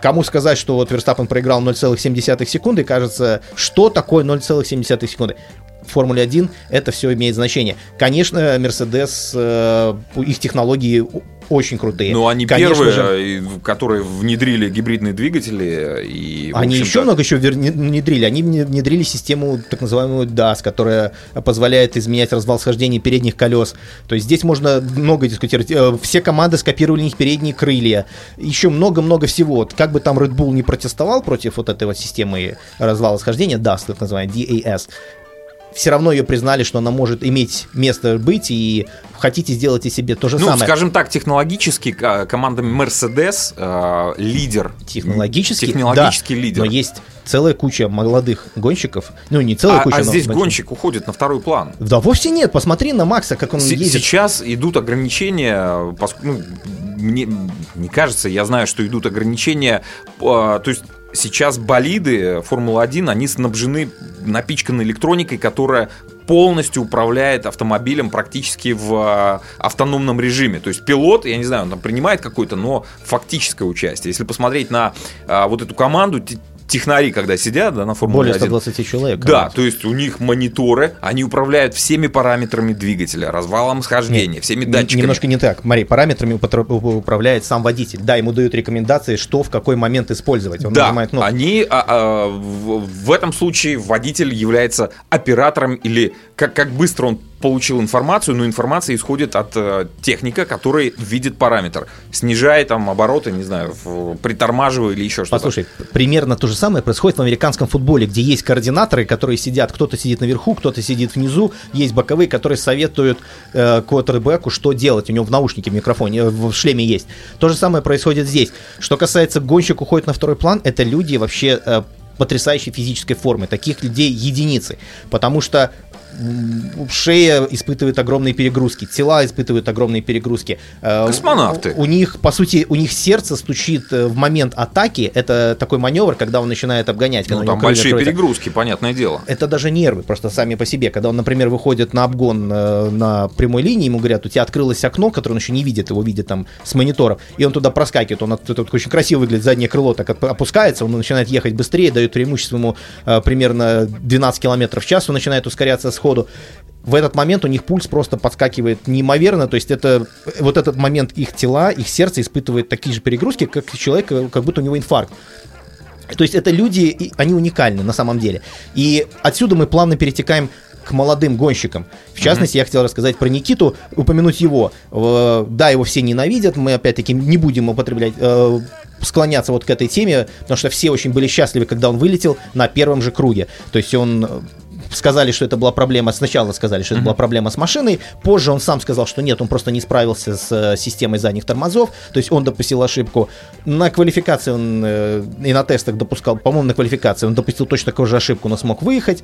Кому сказать, что вот Верстаппен проиграл 0,7 секунды, кажется, что такое 0,7 секунды? В Формуле 1 это все имеет значение. Конечно, Мерседес, э, их технологии очень крутые. Ну, они Конечно первые, же, э, которые внедрили гибридные двигатели. И, Они еще много еще внедрили. Они вне- внедрили систему так называемую DAS, которая позволяет изменять развал схождения передних колес. То есть здесь можно много дискутировать. Э, Все команды скопировали у них передние крылья. Еще много-много всего. Как бы там Red Bull не протестовал против вот этой вот системы развала схождения, DAS, так называемый DAS, все равно ее признали, что она может иметь место быть, и хотите сделать себе то же ну, самое. скажем так, технологически команда Mercedes э, лидер. Технологически, технологический да, лидер. Но есть целая куча молодых гонщиков. Ну, не целая а, куча, а здесь больших. гонщик уходит на второй план. Да вовсе нет. Посмотри на Макса, как он С- ездит. Сейчас идут ограничения, пос- ну, мне не кажется, я знаю, что идут ограничения, а, то есть сейчас болиды Формула-1, они снабжены напичканной электроникой, которая полностью управляет автомобилем практически в а, автономном режиме. То есть пилот, я не знаю, он там принимает какое-то, но фактическое участие. Если посмотреть на а, вот эту команду, технари, когда сидят да, на Формуле Более 1, 120 человек. да, то есть у них мониторы, они управляют всеми параметрами двигателя, развалом схождения, всеми Н- датчиками. Немножко не так. Смотри, параметрами управляет сам водитель. Да, ему дают рекомендации, что в какой момент использовать. Он да, нажимает кнопку. они а, а, в, в этом случае водитель является оператором или как, как быстро он получил информацию, но информация исходит от э, техника, который видит параметр, снижая там обороты, не знаю, в- притормаживая или еще что-то. Послушай, примерно то же самое происходит в американском футболе, где есть координаторы, которые сидят, кто-то сидит наверху, кто-то сидит внизу, есть боковые, которые советуют э, квотербеку, что делать. У него в наушнике, в микрофоне, э, в шлеме есть. То же самое происходит здесь. Что касается гонщик уходит на второй план, это люди вообще э, потрясающей физической формы. Таких людей единицы. Потому что шея испытывает огромные перегрузки, тела испытывают огромные перегрузки. Э, Космонавты. У, у них, по сути, у них сердце стучит э, в момент атаки. Это такой маневр, когда он начинает обгонять. Ну, там большие откроются. перегрузки, понятное дело. Это даже нервы просто сами по себе. Когда он, например, выходит на обгон э, на прямой линии, ему говорят, у тебя открылось окно, которое он еще не видит, его видит там с мониторов, и он туда проскакивает, он это вот очень красиво выглядит, заднее крыло так оп- опускается, он начинает ехать быстрее, дает преимущество ему примерно 12 км в час, он начинает ускоряться сходу. В этот момент у них пульс просто подскакивает неимоверно, то есть это вот этот момент их тела, их сердце испытывает такие же перегрузки, как человек, как будто у него инфаркт. То есть это люди, они уникальны на самом деле. И отсюда мы плавно перетекаем к молодым гонщикам. В частности, я хотел рассказать про Никиту, упомянуть его. Э, Да, его все ненавидят, мы опять-таки не будем употреблять э, склоняться вот к этой теме, потому что все очень были счастливы, когда он вылетел на первом же круге. То есть он э, сказали, что это была проблема, сначала сказали, что это была проблема с машиной, позже он сам сказал, что нет, он просто не справился с э, системой задних тормозов, то есть он допустил ошибку. На квалификации он э, и на тестах допускал, по-моему, на квалификации он допустил точно такую же ошибку, но смог выехать.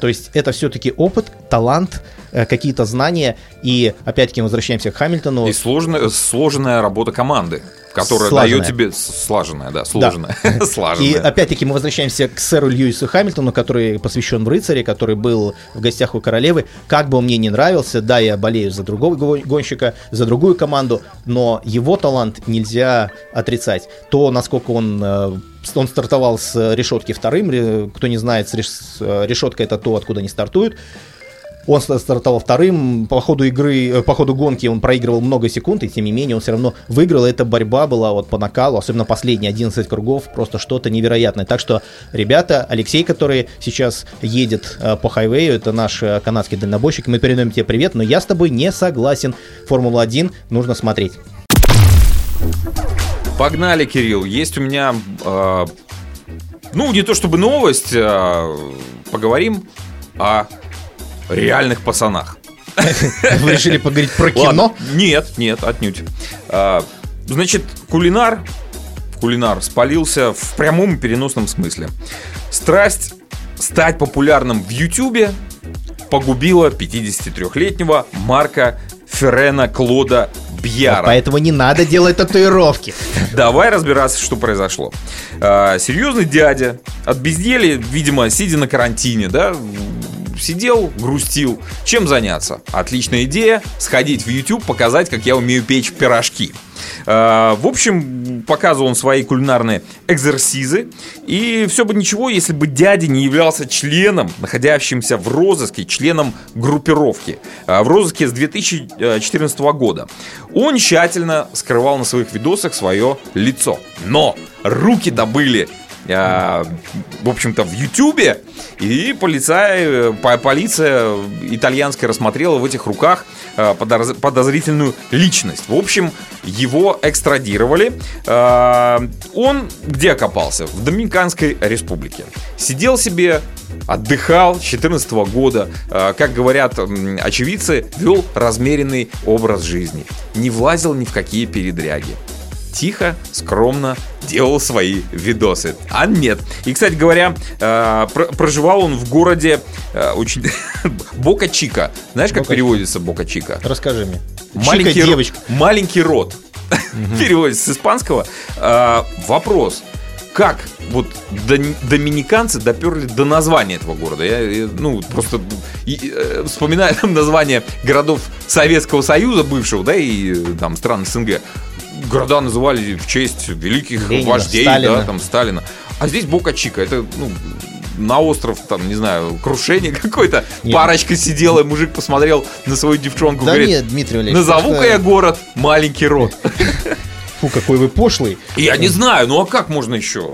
То есть это все-таки опыт, талант, э, какие-то знания. И опять-таки мы возвращаемся к Хамильтону. И сложная, сложная работа команды, которая Слаженная. дает тебе... Слаженная, да, сложная. [LAUGHS] Слаженная. И опять-таки мы возвращаемся к сэру Льюису Хамильтону, который посвящен в рыцаре, который был в гостях у королевы. Как бы он мне не нравился, да, я болею за другого го- гонщика, за другую команду, но его талант нельзя отрицать. То, насколько он э, он стартовал с решетки вторым. Кто не знает, э, решетка это то, откуда они стартуют. Он ста- стартовал вторым, по ходу игры, э, по ходу гонки он проигрывал много секунд, и тем не менее он все равно выиграл. Эта борьба была вот по накалу, особенно последние 11 кругов, просто что-то невероятное. Так что, ребята, Алексей, который сейчас едет э, по хайвею, это наш э, канадский дальнобойщик, мы передаем тебе привет, но я с тобой не согласен. Формулу-1 нужно смотреть. Погнали, Кирилл. Есть у меня, э, ну, не то чтобы новость, а поговорим о реальных пацанах. [LAUGHS] Вы решили поговорить про кино? Нет, нет, отнюдь. А, значит, кулинар, кулинар спалился в прямом и переносном смысле. Страсть стать популярным в Ютубе погубила 53-летнего Марка Феррена Клода Бьяра. Поэтому не надо делать татуировки. [LAUGHS] Давай разбираться, что произошло. А, серьезный дядя от безделья, видимо, сидя на карантине, да, сидел, грустил. Чем заняться? Отличная идея. Сходить в YouTube, показать, как я умею печь пирожки. А, В общем, показывал он свои кулинарные экзерсизы. И все бы ничего, если бы дядя не являлся членом, находящимся в розыске, членом группировки. а, В розыске с 2014 года. Он тщательно скрывал на своих видосах свое лицо. Но руки добыли э, в общем-то, в Ютубе, и полицай, по- полиция итальянская рассмотрела в этих руках э, подоз- подозрительную личность. В общем, его экстрадировали. Э, Он где окопался? В Доминиканской республике. Сидел себе, отдыхал с 2014 года. Э, Как говорят очевидцы, вел размеренный образ жизни. Не влазил ни в какие передряги тихо, скромно делал свои видосы. А нет. И, кстати говоря, э, про- проживал он в городе э, очень... [LAUGHS] Бока Чика. Знаешь, как Бока переводится Бока Чика? Расскажи мне. Маленький, Чика девочка. маленький рот. Переводится с испанского. А, вопрос. Как вот доминиканцы доперли до названия этого города? Я, я, ну, просто и, э, вспоминаю там название городов Советского Союза бывшего, да, и э, там стран СНГ. Города называли в честь великих Ленина, вождей, Сталина. да, там Сталина. А здесь Бока Чика, это, ну, на остров, там, не знаю, крушение [LAUGHS] какое-то. Парочка сидела, и мужик посмотрел на свою девчонку, Да говорит, нет, Дмитрий Валерьевич. Назову-ка просто- я город маленький рот. [LAUGHS] Фу, какой вы пошлый. Я не знаю, ну а как можно еще?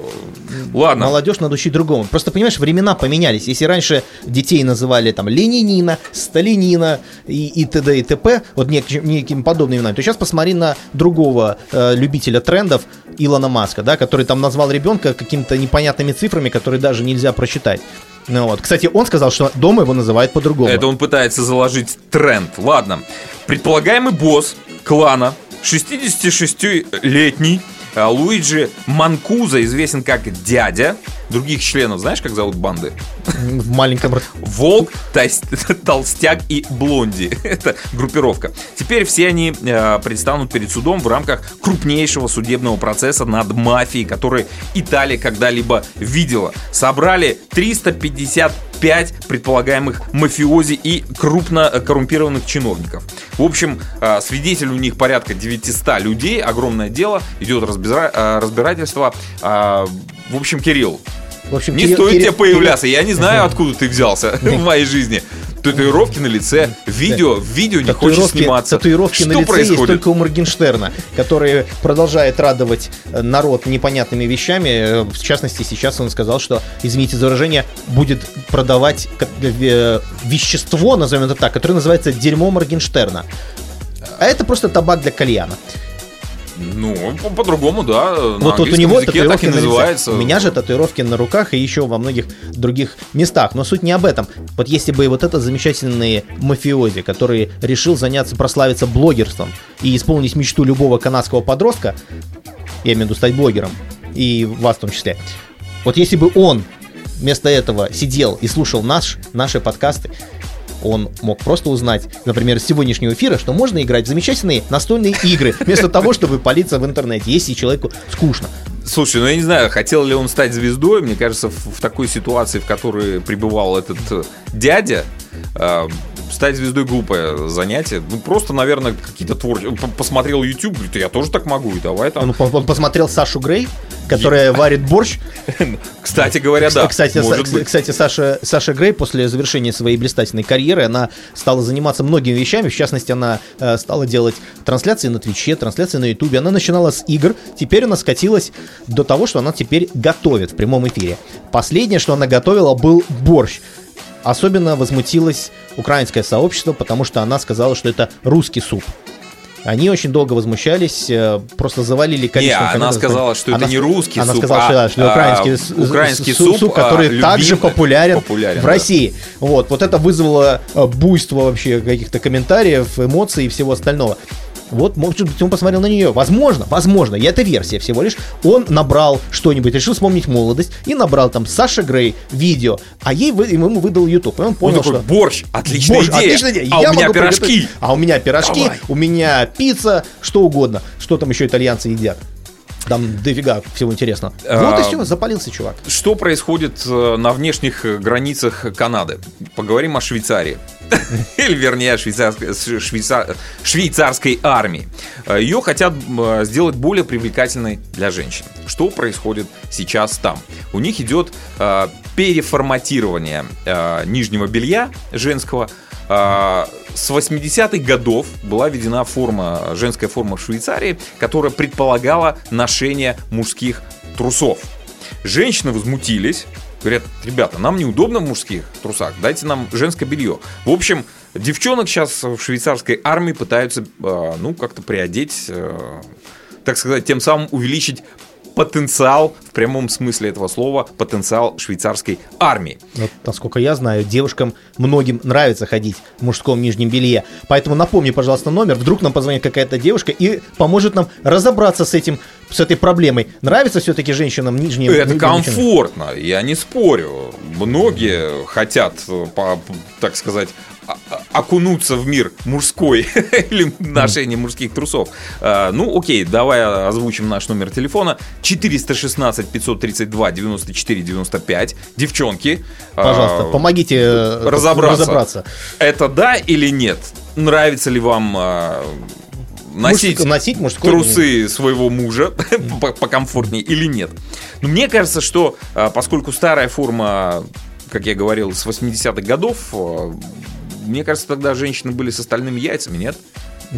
Ладно. Молодежь надо учить другому. Просто, понимаешь, времена поменялись. Если раньше детей называли там Ленинина, Сталинина и, и т.д. и т.п., вот нек- некими подобными именами, то сейчас посмотри на другого э, любителя трендов, Илона Маска, да, который там назвал ребенка какими-то непонятными цифрами, которые даже нельзя прочитать. Ну вот. Кстати, он сказал, что дома его называют по-другому. Это он пытается заложить тренд. Ладно. Предполагаемый босс клана, 66-летний э, Луиджи Манкуза, известен как дядя. Других членов знаешь, как зовут банды? В маленьком... Волк, [LAUGHS] Толстяк и Блонди. [LAUGHS] Это группировка. Теперь все они э, предстанут перед судом в рамках крупнейшего судебного процесса над мафией, который Италия когда-либо видела. Собрали 355 предполагаемых мафиози и крупно э, коррумпированных чиновников. В общем, э, свидетелей у них порядка 900 людей. Огромное дело. Идет разбира- разбирательство. А, В общем, Кирилл, В общем, не Кирилл- стоит Кирилл- тебе появляться. Я не знаю, откуда ты взялся [LAUGHS] в моей жизни. Татуировки на лице, видео, видео не Татуировки, сниматься. татуировки Что на лице есть происходит? только у Моргенштерна, который продолжает радовать э, народ непонятными вещами. Э, В частности, сейчас он сказал, что, извините за выражение, будет продавать э, вещество, назовем это так, которое называется дерьмо Моргенштерна. А это просто табак для кальяна. Ну, по- по-другому, да. вот, вот у него языке татуировки так и на лице. называется. У меня же татуировки на руках и еще во многих других местах. Но суть не об этом. Вот если бы вот этот замечательный мафиози, который решил заняться, прославиться блогерством и исполнить мечту любого канадского подростка, я имею в виду стать блогером, и вас в том числе, вот если бы он вместо этого сидел и слушал наш, наши подкасты, он мог просто узнать, например, из сегодняшнего эфира, что можно играть в замечательные настольные игры, вместо того, чтобы палиться в интернете, если человеку скучно. Слушай, ну я не знаю, хотел ли он стать звездой. Мне кажется, в, в такой ситуации, в которой пребывал этот э, дядя, э, стать звездой глупое занятие. Ну, просто, наверное, какие-то творческие... Посмотрел YouTube, говорит, я тоже так могу, и давай там. Он, он посмотрел Сашу Грей, которая варит борщ. [LAUGHS] Кстати говоря, да, кстати, кстати Саша, Саша Грей после завершения своей блистательной карьеры, она стала заниматься многими вещами. В частности, она э, стала делать трансляции на Твиче, трансляции на Ютубе. Она начинала с игр. Теперь она скатилась до того, что она теперь готовит в прямом эфире. Последнее, что она готовила, был борщ. Особенно возмутилось украинское сообщество, потому что она сказала, что это русский суп. Они очень долго возмущались, э, просто завалили Не, количеством она сказала, что это Она не ск- русский она суп, сказала, а, что, да, что а, украинский, с- украинский с- суп, а, который любим- также популярен, популярен, в да. России. Вот, вот это вызвало э, буйство вообще каких-то комментариев, эмоций и всего остального. Вот, может быть, он посмотрел на нее. Возможно, возможно, и это версия всего лишь. Он набрал что-нибудь, решил вспомнить молодость и набрал там Саша Грей видео, а ей вы- ему выдал YouTube. И он Он понял, такой, что... борщ, отличная Боже, идея. отличная идея. А Я у меня пирожки. приготовить- А у меня пирожки, Давай. у меня пицца, что угодно. Что там еще итальянцы едят? Там дофига всего интересного. А, Вот и все, запалился чувак. Что происходит э, на внешних э, границах Канады? Поговорим о Швейцарии. [LAUGHS] Или, вернее, о швейцарской, швейца- швейцарской армии. Э, Ее хотят сделать более привлекательной для женщин. Что происходит сейчас там? У них идет переформатирование нижнего белья женского. Э, С 80-х годов была введена форма, женская форма в Швейцарии, которая предполагала ношение мужских трусов. Женщины возмутились, говорят, ребята, нам неудобно в мужских трусах, дайте нам женское белье. В общем, девчонок сейчас в швейцарской армии пытаются, э, ну, как-то приодеть, э, так сказать, тем самым увеличить потенциал, в прямом смысле этого слова, потенциал швейцарской армии. Вот, насколько я знаю, девушкам многим нравится ходить в мужском нижнем белье. Поэтому напомни, пожалуйста, номер. Вдруг нам позвонит какая-то девушка и поможет нам разобраться с этим, с этой проблемой. Нравится все-таки женщинам нижнее Это нижнее комфортно, я не спорю. Многие хотят, э, по- так сказать, окунуться в мир мужской [LAUGHS] или ношение мужских трусов. А, Ну, окей, давай озвучим наш номер телефона. 416 532 94 95. Девчонки. Пожалуйста, а, помогите э, разобраться. разобраться. Это да или нет? Нравится ли вам а, носить, Мужск- носить мужской трусы своего мужа [LAUGHS] по- покомфортнее или нет? Но мне кажется, что а, поскольку старая форма, как я говорил, с 80-х годов, а, мне кажется, тогда женщины были с остальными яйцами, нет?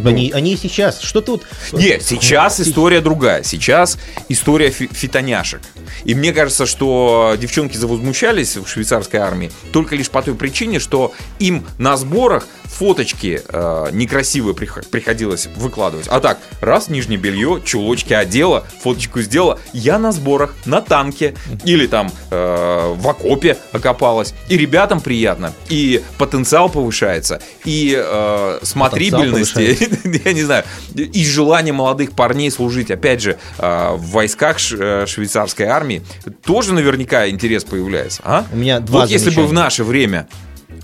Они, они и сейчас. Что вот... Нет, сейчас история другая. Сейчас история фи- фитоняшек. И мне кажется, что девчонки завозмущались в швейцарской армии только лишь по той причине, что им на сборах фоточки э, некрасивые прих- приходилось выкладывать. А так, раз нижнее белье, чулочки одела, фоточку сделала, я на сборах, на танке или там э, в окопе окопалась. И ребятам приятно, и потенциал повышается, и э, смотрибельности, [LAUGHS] я не знаю, и желание молодых парней служить, опять же, э, в войсках э, швейцарской армии, тоже наверняка интерес появляется. А? У меня два Вот если бы в наше время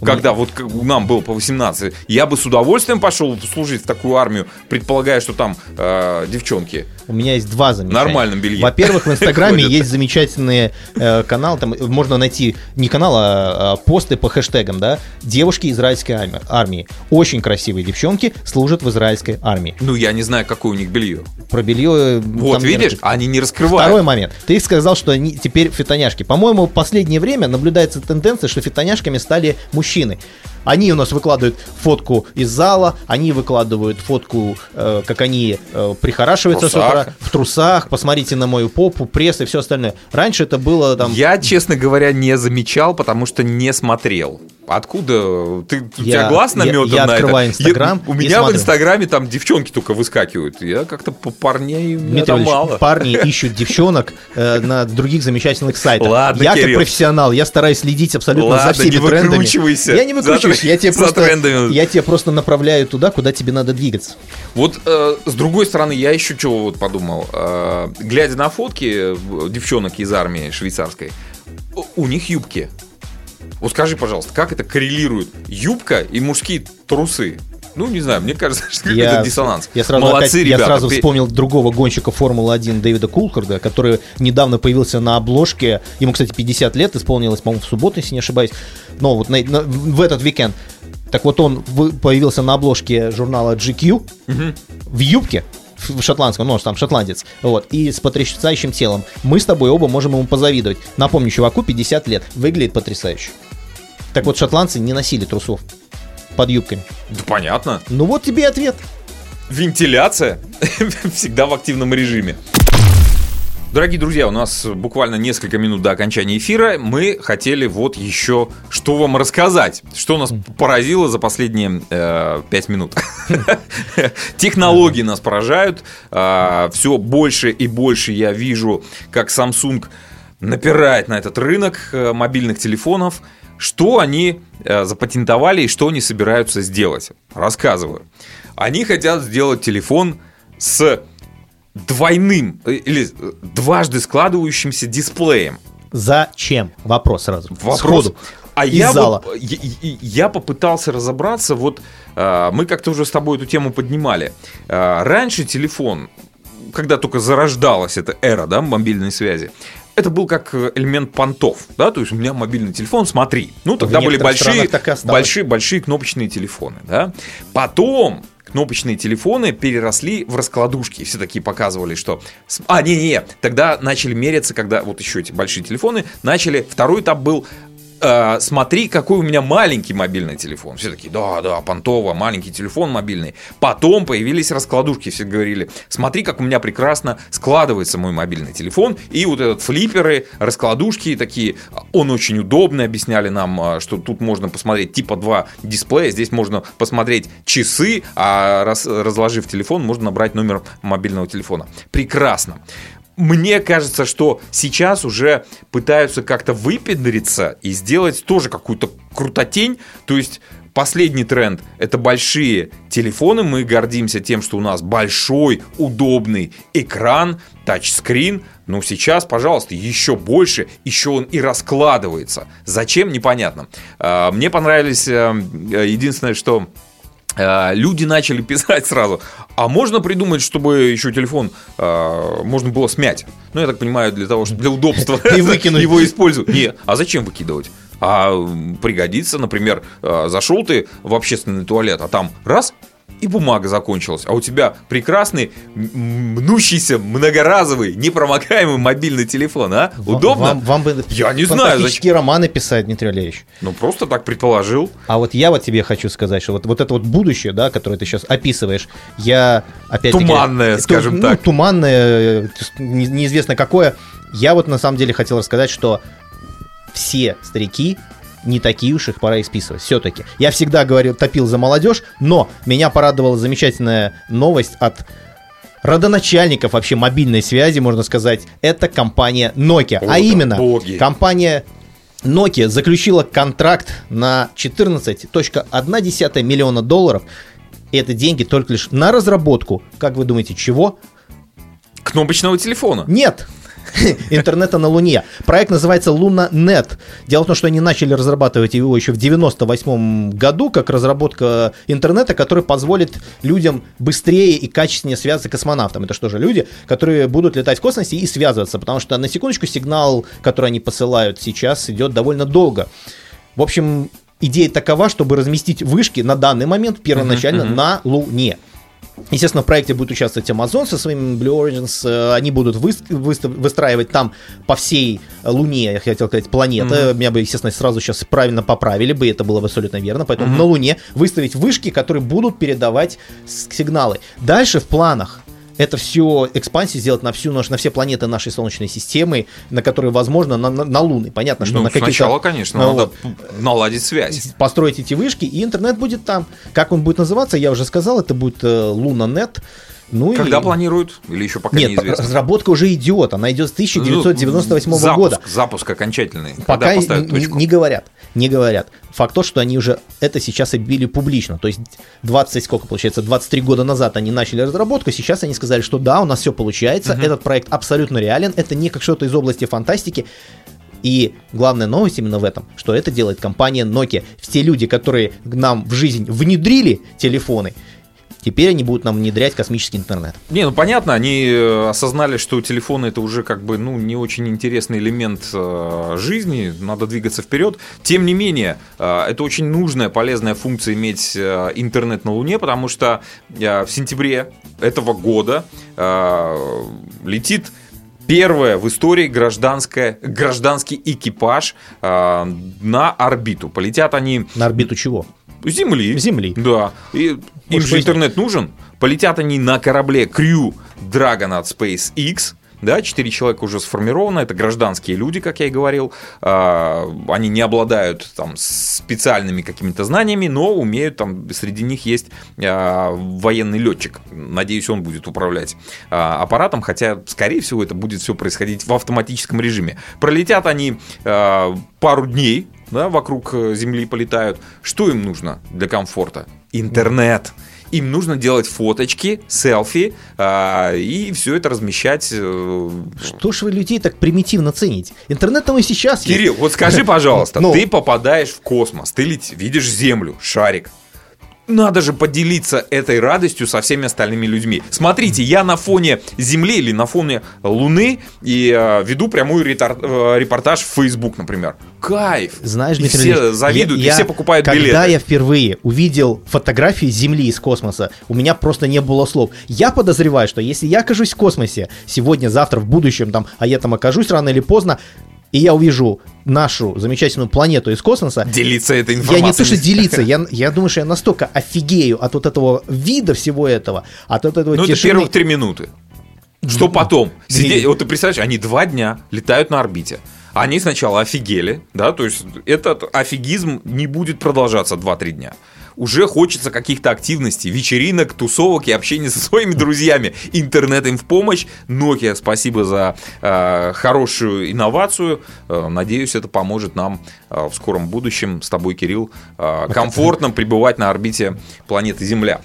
когда вот нам было по 18, я бы с удовольствием пошел служить в такую армию, предполагая, что там э, девчонки. У меня есть два замечания. нормальном белье. Во-первых, в Инстаграме [LAUGHS] есть замечательные э, каналы, там можно найти не канал, а, а посты по хэштегам, да, девушки израильской арми- армии. Очень красивые девчонки служат в израильской армии. Ну, я не знаю, какое у них белье. Про белье... э, Вот, не видишь, расписано. они не раскрывают. Второй момент. Ты сказал, что они теперь фитоняшки. По-моему, в последнее время наблюдается тенденция, что фитоняшками стали мужчины. Они у нас выкладывают фотку из зала, они выкладывают фотку, э, как они э, прихорашиваются В с утра трусах. в трусах, посмотрите на мою попу, пресс и все остальное. Раньше это было там... Я, честно говоря, не замечал, потому что не смотрел. Откуда? Ты, у Я- тебя глаз я- наметан я на открываю это? Инстаграм Я- у меня в смотрю. Инстаграме там девчонки только выскакивают. Я как-то по парней у Дмитрий Ильич, мало. парни ищут девчонок э, на других замечательных сайтах. Ладно, я Кирилл. как профессионал, я стараюсь следить абсолютно Ладно, за всеми не трендами. Я не выкручиваюсь, За я тебе [LAUGHS] просто, трендами. я тебя просто направляю туда, куда тебе надо двигаться. Вот э, с другой стороны, я еще чего вот подумал. Э, глядя на фотки э, девчонок из армии швейцарской, у- у них юбки. Вот скажи, пожалуйста, как это коррелирует? Юбка и мужские трусы. Ну, не знаю, мне кажется, [LAUGHS] что это диссонанс. Я сразу, Молодцы, опять- ребята. я сразу вспомнил другого гонщика Формулы-1 Дэвида Кулхарда, который недавно появился на обложке. Ему, кстати, 50 лет исполнилось, по-моему, в субботу, если не ошибаюсь. Но вот на- на- в этот уикенд. Так вот он появился на обложке журнала GQ в юбке, в шотландском, ну, он же там шотландец, вот, и с потрясающим телом. Мы с тобой оба можем ему позавидовать. Напомню, чуваку 50 лет, выглядит потрясающе. Так вот, шотландцы не носили трусов под юбками. Да понятно. Ну вот тебе и ответ. Вентиляция [LAUGHS] всегда в активном режиме. Дорогие друзья, у нас буквально несколько минут до окончания эфира. Мы хотели вот еще что вам рассказать, что нас поразило за последние э, пять минут. [LAUGHS] Технологии нас поражают. все больше и больше я вижу, как Samsung напирает на этот рынок э, мобильных телефонов. Что они э, запатентовали и что они собираются сделать? Рассказываю. Они хотят сделать телефон с двойным э, или э, дважды складывающимся дисплеем. Зачем? Вопрос сразу. Вопрос. Сходу. А Из я, зала. вот- я, я- я попытался разобраться, вот э, мы как-то уже с тобой эту тему поднимали. Э, раньше телефон, когда только зарождалась эта эра да, мобильной связи, это был как э, элемент понтов, да, то есть у меня мобильный телефон, смотри. Ну, тогда были большие, большие, большие кнопочные телефоны, да. Потом кнопочные телефоны переросли в раскладушки. Все такие показывали, что... А, не-не, тогда начали меряться, когда вот еще эти большие телефоны начали... Второй этап был э, смотри, какой у меня маленький мобильный телефон. Все такие, да, да, понтово, маленький телефон мобильный. Потом появились раскладушки, все говорили, смотри, как у меня прекрасно складывается мой мобильный телефон. И вот этот флипперы, раскладушки такие, он очень удобный, объясняли нам, э, что тут можно посмотреть типа два дисплея, здесь можно посмотреть часы, а раз, разложив телефон, можно набрать номер мобильного телефона. Прекрасно мне кажется, что сейчас уже пытаются как-то выпендриться и сделать тоже какую-то крутотень. То есть последний тренд – это большие телефоны. Мы гордимся тем, что у нас большой, удобный экран, тачскрин. Но сейчас, пожалуйста, еще больше, еще он и раскладывается. Зачем, непонятно. А, мне понравились, э, единственное, что люди начали писать сразу, а можно придумать, чтобы еще телефон э, можно было смять? Ну, я так понимаю, для того, чтобы для удобства [LAUGHS] и выкинуть его использовать. Не, а зачем выкидывать? А пригодится, например, э, зашел ты в общественный туалет, а там раз и бумага закончилась. А у тебя прекрасный, мнущийся, многоразовый, непромокаемый мобильный телефон, а? Удобно? Вам, вам бы я не знаю, зачем. романы писать, Дмитрий Олегович. Ну, просто так предположил. А вот я вот тебе хочу сказать, что вот, вот это вот будущее, да, которое ты сейчас описываешь, я опять Туманное, скажем ну, так. Туманное, неизвестно какое. Я вот на самом деле хотел рассказать, что все старики не такие уж их пора исписывать. Все-таки. Я всегда говорил, топил за молодежь, но меня порадовала замечательная новость от родоначальников вообще мобильной связи, можно сказать, это компания Nokia. О, а именно, боги. компания Nokia заключила контракт на 14.1 миллиона долларов. И это деньги только лишь на разработку, как вы думаете, чего? Кнопочного телефона. Нет, [LAUGHS] интернета на Луне. Проект называется LunaNet. Дело в том, что они начали разрабатывать его еще в 98 году, как разработка интернета, который позволит людям быстрее и качественнее связаться с космонавтом. Это что же, люди, которые будут летать в космосе и связываться, потому что, на секундочку, сигнал, который они посылают сейчас, идет довольно долго. В общем, идея такова, чтобы разместить вышки на данный момент первоначально uh-huh, uh-huh. на Луне. Естественно, в проекте будет участвовать Amazon со своими Blue Origins. Э, они будут вы, вы, выстраивать там по всей Луне, я хотел сказать, планеты. Mm-hmm. Меня бы, естественно, сразу сейчас правильно поправили бы, это было бы абсолютно верно. Поэтому mm-hmm. на Луне выставить вышки, которые будут передавать сигналы. Дальше в планах это все экспансии сделать на всю на все планеты нашей Солнечной системы, на которые возможно на, на, на Луны. Понятно, что ну, на какие-то... Сначала, конечно, ну, надо наладить связь. Построить эти вышки, и интернет будет там. Как он будет называться, я уже сказал, это будет э, Лунанет. Ну Когда и... планируют? Или еще пока Нет, неизвестно? разработка уже идет. Она идет с 1998 ну, запуск, года. Запуск окончательный. Пока не, не говорят. Не говорят. Факт то, что они уже это сейчас объявили публично. То есть 20, сколько получается, 23 года назад они начали разработку, сейчас они сказали, что да, у нас все получается, угу. этот проект абсолютно реален, это не как что-то из области фантастики. И главная новость именно в этом, что это делает компания Nokia. Все люди, которые нам в жизнь внедрили телефоны, Теперь они будут нам внедрять космический интернет. Не, ну понятно, они э, осознали, что телефоны это уже как бы ну не очень интересный элемент э, жизни, надо двигаться вперед. Тем не менее, э, это очень нужная, полезная функция иметь интернет на Луне, потому что в сентябре этого года летит первая в истории гражданская, гражданский экипаж э, на орбиту. Полетят они... На орбиту чего? Земли. Земли. Да. И им же интернет нужен. Полетят они на корабле Crew Dragon от SpaceX. Да, четыре человека уже сформировано, это гражданские люди, как я и говорил. А, они не обладают там специальными какими-то знаниями, но умеют там, среди них есть а, военный летчик. Надеюсь, он будет управлять а, аппаратом, хотя, скорее всего, это будет все происходить в автоматическом режиме. Пролетят они пару дней, да, вокруг э, Земли полетают. Что им нужно для комфорта? Интернет. Им нужно делать фоточки, селфи а, и все это размещать. Э, Что ж вы людей так примитивно цените? Интернет там и сейчас Кирилл, есть. вот скажи, [LAUGHS] пожалуйста, ну. ты попадаешь в космос, ты летишь, видишь Землю, шарик, надо же поделиться этой радостью со всеми остальными людьми. Смотрите, я на фоне Земли или на фоне Луны и э, веду прямой ретар- э, репортаж в Facebook, например. Кайф! Знаешь, и все завидуют, я, и все покупают когда билеты. Когда я впервые увидел фотографии Земли из космоса, у меня просто не было слов. Я подозреваю, что если я окажусь в космосе сегодня, завтра, в будущем, там, а я там окажусь рано или поздно, и я увижу нашу замечательную планету из космоса, Делиться этой я информацией. не то, что делиться, я, я думаю, что я настолько офигею от вот этого вида всего этого, от вот этого Ну, это первых три минуты. Что потом? Сидеть, вот ты представляешь, они два дня летают на орбите. Они сначала офигели, да, то есть этот офигизм не будет продолжаться 2-3 дня. Уже хочется каких-то активностей, вечеринок, тусовок и общения со своими друзьями. Интернет им в помощь. Nokia, спасибо за э, хорошую инновацию. Э, надеюсь, это поможет нам э, в скором будущем с тобой, Кирилл, э, комфортно пребывать на орбите планеты Земля.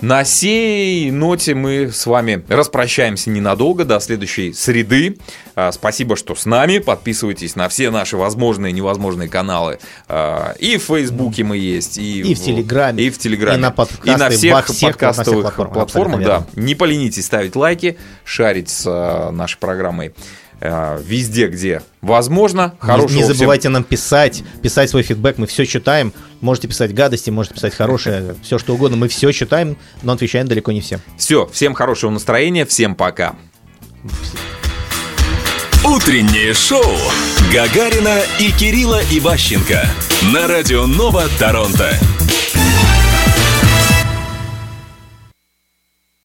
На сей ноте мы с вами распрощаемся ненадолго, до следующей среды. А, Спасибо, что с нами. Подписывайтесь на все наши возможные и невозможные каналы. А, И в Фейсбуке мы есть, и, И в Телеграме, и в Телеграме, и на подкасты, и на всех всех- на всех подкастовых платформах, платформах. Да. Не поленитесь ставить лайки, шарить с а, нашей программой везде, где возможно. Не- Хорошего не, всем- забывайте нам писать, писать свой фидбэк, мы все читаем. Можете писать гадости, можете писать хорошее, [LAUGHS] все что угодно, мы все читаем, но отвечаем далеко не всем. Все, всем хорошего настроения, всем пока. Утреннее шоу Гагарина и Кирилла Иващенко на радио Нова Торонто.